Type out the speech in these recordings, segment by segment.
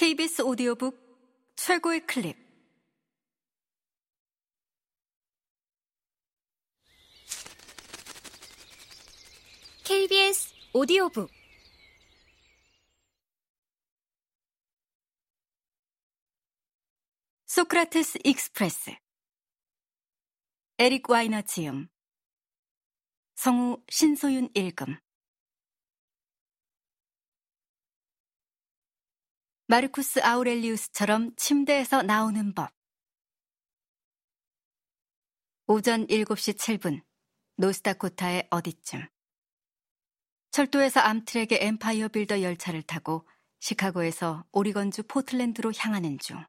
KBS 오디오북 최고의 클립. KBS 오디오북. 소크라테스 익스프레스. 에릭 와이너 지음 성우 신소윤 읽음 마르쿠스 아우렐리우스처럼 침대에서 나오는 법. 오전 7시 7분, 노스다코타의 어디쯤. 철도에서 암트랙의 엠파이어 빌더 열차를 타고 시카고에서 오리건주 포틀랜드로 향하는 중.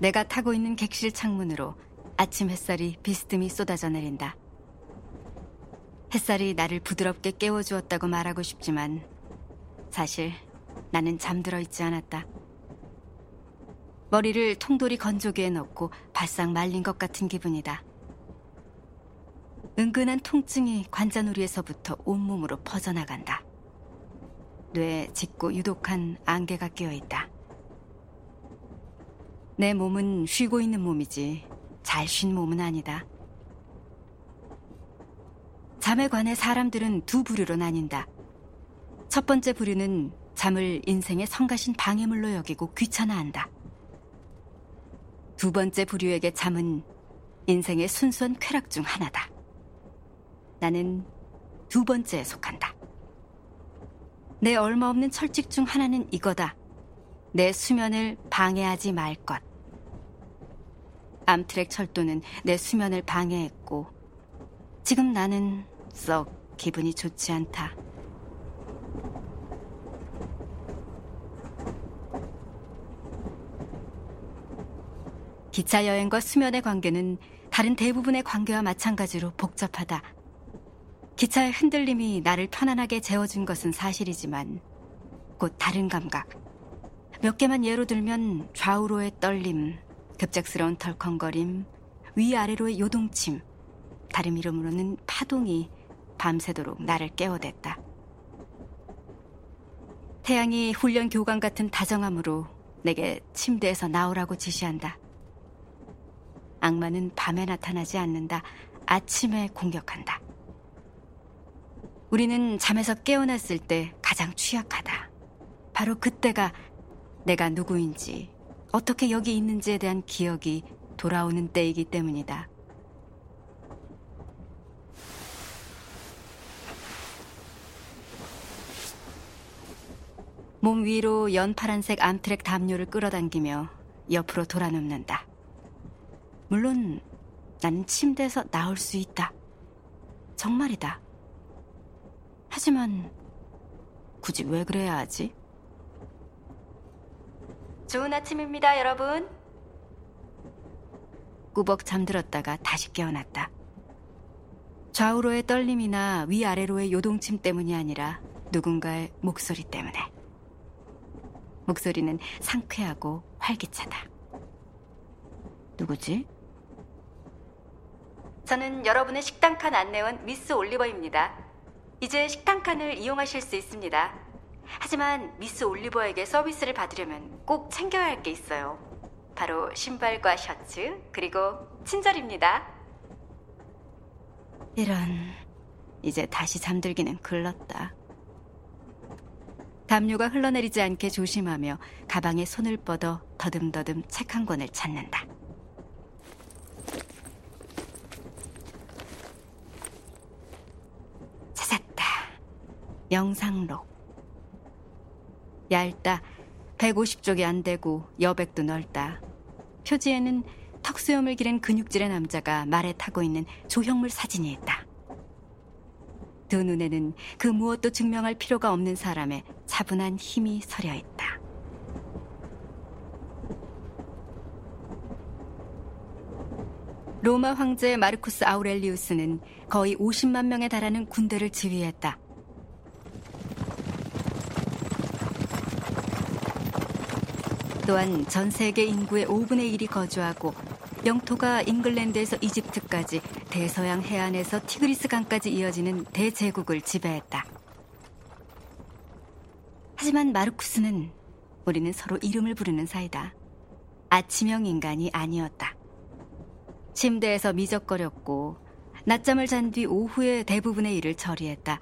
내가 타고 있는 객실 창문으로 아침 햇살이 비스듬히 쏟아져 내린다. 햇살이 나를 부드럽게 깨워주었다고 말하고 싶지만 사실 나는 잠들어 있지 않았다. 머리를 통돌이 건조기에 넣고 바싹 말린 것 같은 기분이다. 은근한 통증이 관자놀이에서부터 온몸으로 퍼져나간다. 뇌에 짙고 유독한 안개가 끼어 있다. 내 몸은 쉬고 있는 몸이지 잘 쉰 몸은 아니다. 잠에 관해 사람들은 두 부류로 나뉜다. 첫 번째 부류는 잠을 인생의 성가신 방해물로 여기고 귀찮아한다. 두 번째 부류에게 잠은 인생의 순수한 쾌락 중 하나다. 나는 두 번째에 속한다. 내 얼마 없는 철칙 중 하나는 이거다. 내 수면을 방해하지 말 것. 암트랙 철도는 내 수면을 방해했고 지금 나는 썩 기분이 좋지 않다. 기차 여행과 수면의 관계는 다른 대부분의 관계와 마찬가지로 복잡하다. 기차의 흔들림이 나를 편안하게 재워준 것은 사실이지만 곧 다른 감각. 몇 개만 예로 들면 좌우로의 떨림, 급작스러운 덜컹거림, 위아래로의 요동침, 다른 이름으로는 파동이 밤새도록 나를 깨워댔다. 태양이 훈련 교관 같은 다정함으로 내게 침대에서 나오라고 지시한다. 악마는 밤에 나타나지 않는다. 아침에 공격한다. 우리는 잠에서 깨어났을 때 가장 취약하다. 바로 그때가 내가 누구인지 어떻게 여기 있는지에 대한 기억이 돌아오는 때이기 때문이다. 몸 위로 연파란색 암트랙 담요를 끌어당기며 옆으로 돌아눕는다. 물론 난 침대에서 나올 수 있다. 정말이다. 하지만 굳이 왜 그래야 하지? 좋은 아침입니다, 여러분. 꾸벅 잠들었다가 다시 깨어났다. 좌우로의 떨림이나 위아래로의 요동침 때문이 아니라 누군가의 목소리 때문에. 목소리는 상쾌하고 활기차다. 누구지? 저는 여러분의 식당 칸 안내원 미스 올리버입니다. 이제 식당 칸을 이용하실 수 있습니다. 하지만 미스 올리버에게 서비스를 받으려면 꼭 챙겨야 할 게 있어요. 바로 신발과 셔츠, 그리고 친절입니다. 이런, 이제 다시 잠들기는 글렀다. 담요가 흘러내리지 않게 조심하며 가방에 손을 뻗어 더듬더듬 책 한 권을 찾는다. 찾았다. 영상록. 얇다. 150쪽이 안 되고 여백도 넓다. 표지에는 턱수염을 기른 근육질의 남자가 말에 타고 있는 조형물 사진이 있다. 두 눈에는 그 무엇도 증명할 필요가 없는 사람의 차분한 힘이 서려 있다. 로마 황제 마르쿠스 아우렐리우스는 거의 50만 명에 달하는 군대를 지휘했다. 또한 전 세계 인구의 5분의 1이 거주하고 영토가 잉글랜드에서 이집트까지 대서양 해안에서 티그리스 강까지 이어지는 대제국을 지배했다. 하지만 마르쿠스는 우리는 서로 이름을 부르는 사이다. 아침형 인간이 아니었다. 침대에서 미적거렸고 낮잠을 잔 뒤 오후에 대부분의 일을 처리했다.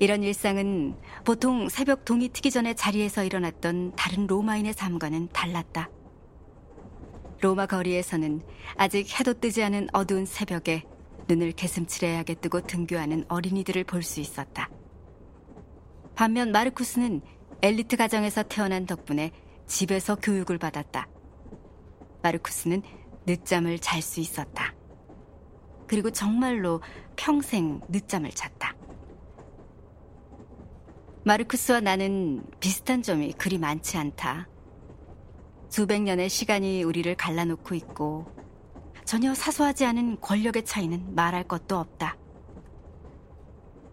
이런 일상은 보통 새벽 동이 트기 전에 자리에서 일어났던 다른 로마인의 삶과는 달랐다. 로마 거리에서는 아직 해도 뜨지 않은 어두운 새벽에 눈을 개슴츠레하게 뜨고 등교하는 어린이들을 볼 수 있었다. 반면 마르쿠스는 엘리트 가정에서 태어난 덕분에 집에서 교육을 받았다. 마르쿠스는 늦잠을 잘 수 있었다. 그리고 정말로 평생 늦잠을 잤다. 마르쿠스와 나는 비슷한 점이 그리 많지 않다. 수백 년의 시간이 우리를 갈라놓고 있고 전혀 사소하지 않은 권력의 차이는 말할 것도 없다.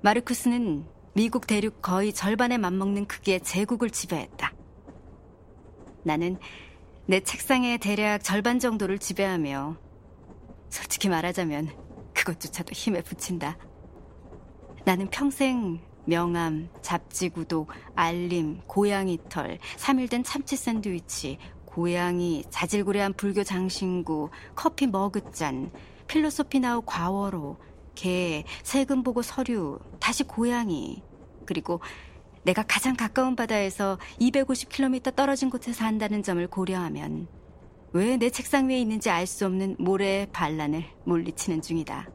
마르쿠스는 미국 대륙 거의 절반에 맞먹는 크기의 제국을 지배했다. 나는 내 책상의 대략 절반 정도를 지배하며 솔직히 말하자면 그것조차도 힘에 붙인다. 나는 평생 명함, 잡지 구독, 알림, 고양이 털, 3일 된 참치 샌드위치, 고양이, 자질구레한 불교 장신구, 커피 머그잔, 필로소피 나우 과워로, 개, 세금 보고 서류, 다시 고양이, 그리고 내가 가장 가까운 바다에서 250km 떨어진 곳에서 한다는 점을 고려하면 왜 내 책상 위에 있는지 알 수 없는 모래의 반란을 물리치는 중이다.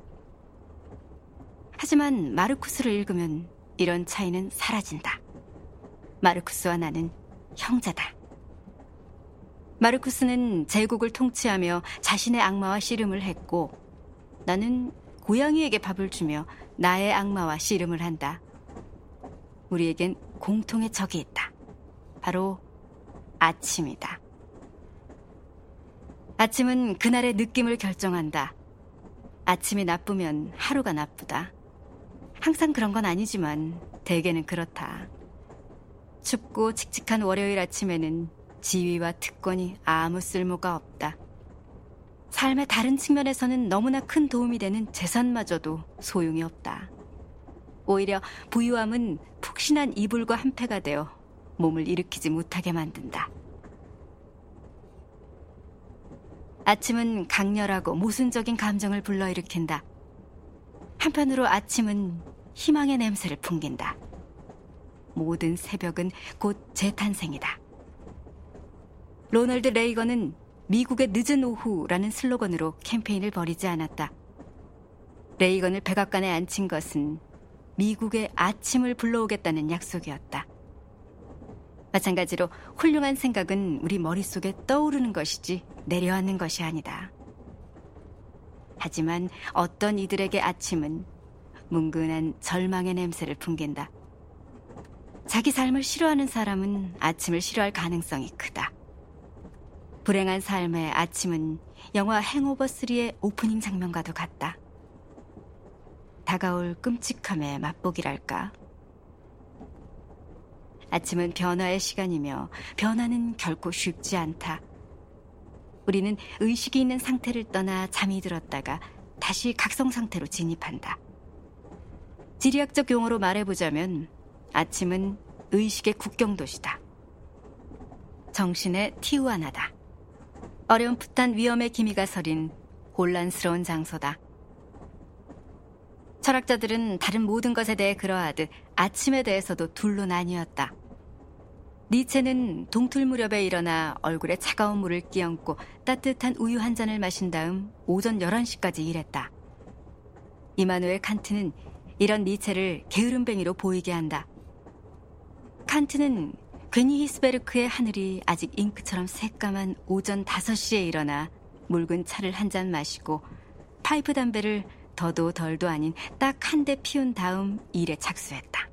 하지만 마르쿠스를 읽으면 이런 차이는 사라진다. 마르쿠스와 나는 형제다. 마르쿠스는 제국을 통치하며 자신의 악마와 씨름을 했고 나는 고양이에게 밥을 주며 나의 악마와 씨름을 한다. 우리에겐 공통의 적이 있다. 바로 아침이다. 아침은 그날의 느낌을 결정한다. 아침이 나쁘면 하루가 나쁘다. 항상 그런 건 아니지만 대개는 그렇다. 춥고 칙칙한 월요일 아침에는 지위와 특권이 아무 쓸모가 없다. 삶의 다른 측면에서는 너무나 큰 도움이 되는 재산마저도 소용이 없다. 오히려 부유함은 푹신한 이불과 한패가 되어 몸을 일으키지 못하게 만든다. 아침은 강렬하고 모순적인 감정을 불러일으킨다. 한편으로 아침은 희망의 냄새를 풍긴다. 모든 새벽은 곧 재탄생이다. 로널드 레이건은 미국의 늦은 오후라는 슬로건으로 캠페인을 벌이지 않았다. 레이건을 백악관에 앉힌 것은 미국의 아침을 불러오겠다는 약속이었다. 마찬가지로 훌륭한 생각은 우리 머릿속에 떠오르는 것이지 내려앉는 것이 아니다. 하지만 어떤 이들에게 아침은 뭉근한 절망의 냄새를 풍긴다. 자기 삶을 싫어하는 사람은 아침을 싫어할 가능성이 크다. 불행한 삶의 아침은 영화 행오버 3의 오프닝 장면과도 같다. 다가올 끔찍함의 맛보기랄까. 아침은 변화의 시간이며 변화는 결코 쉽지 않다. 우리는 의식이 있는 상태를 떠나 잠이 들었다가 다시 각성 상태로 진입한다. 지리학적 용어로 말해보자면 아침은 의식의 국경도시다. 정신의 티우아나다. 어렴풋한 위험의 기미가 서린 혼란스러운 장소다. 철학자들은 다른 모든 것에 대해 그러하듯 아침에 대해서도 둘로 나뉘었다. 니체는 동틀 무렵에 일어나 얼굴에 차가운 물을 끼얹고 따뜻한 우유 한 잔을 마신 다음 오전 11시까지 일했다. 이마누엘 칸트는 이런 니체를 게으름뱅이로 보이게 한다. 칸트는 괜히 히스베르크의 하늘이 아직 잉크처럼 새까만 오전 5시에 일어나 묽은 차를 한 잔 마시고 파이프 담배를 더도 덜도 아닌 딱 한 대 피운 다음 일에 착수했다.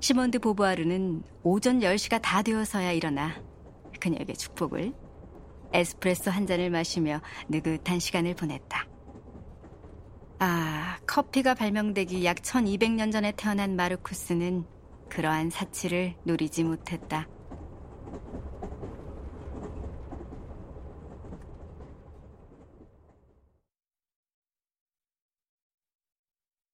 시몬드 보부아르는 오전 10시가 다 되어서야 일어나 그녀에게 축복을 에스프레소 한 잔을 마시며 느긋한 시간을 보냈다. 아, 커피가 발명되기 약 1200년 전에 태어난 마르쿠스는 그러한 사치를 누리지 못했다.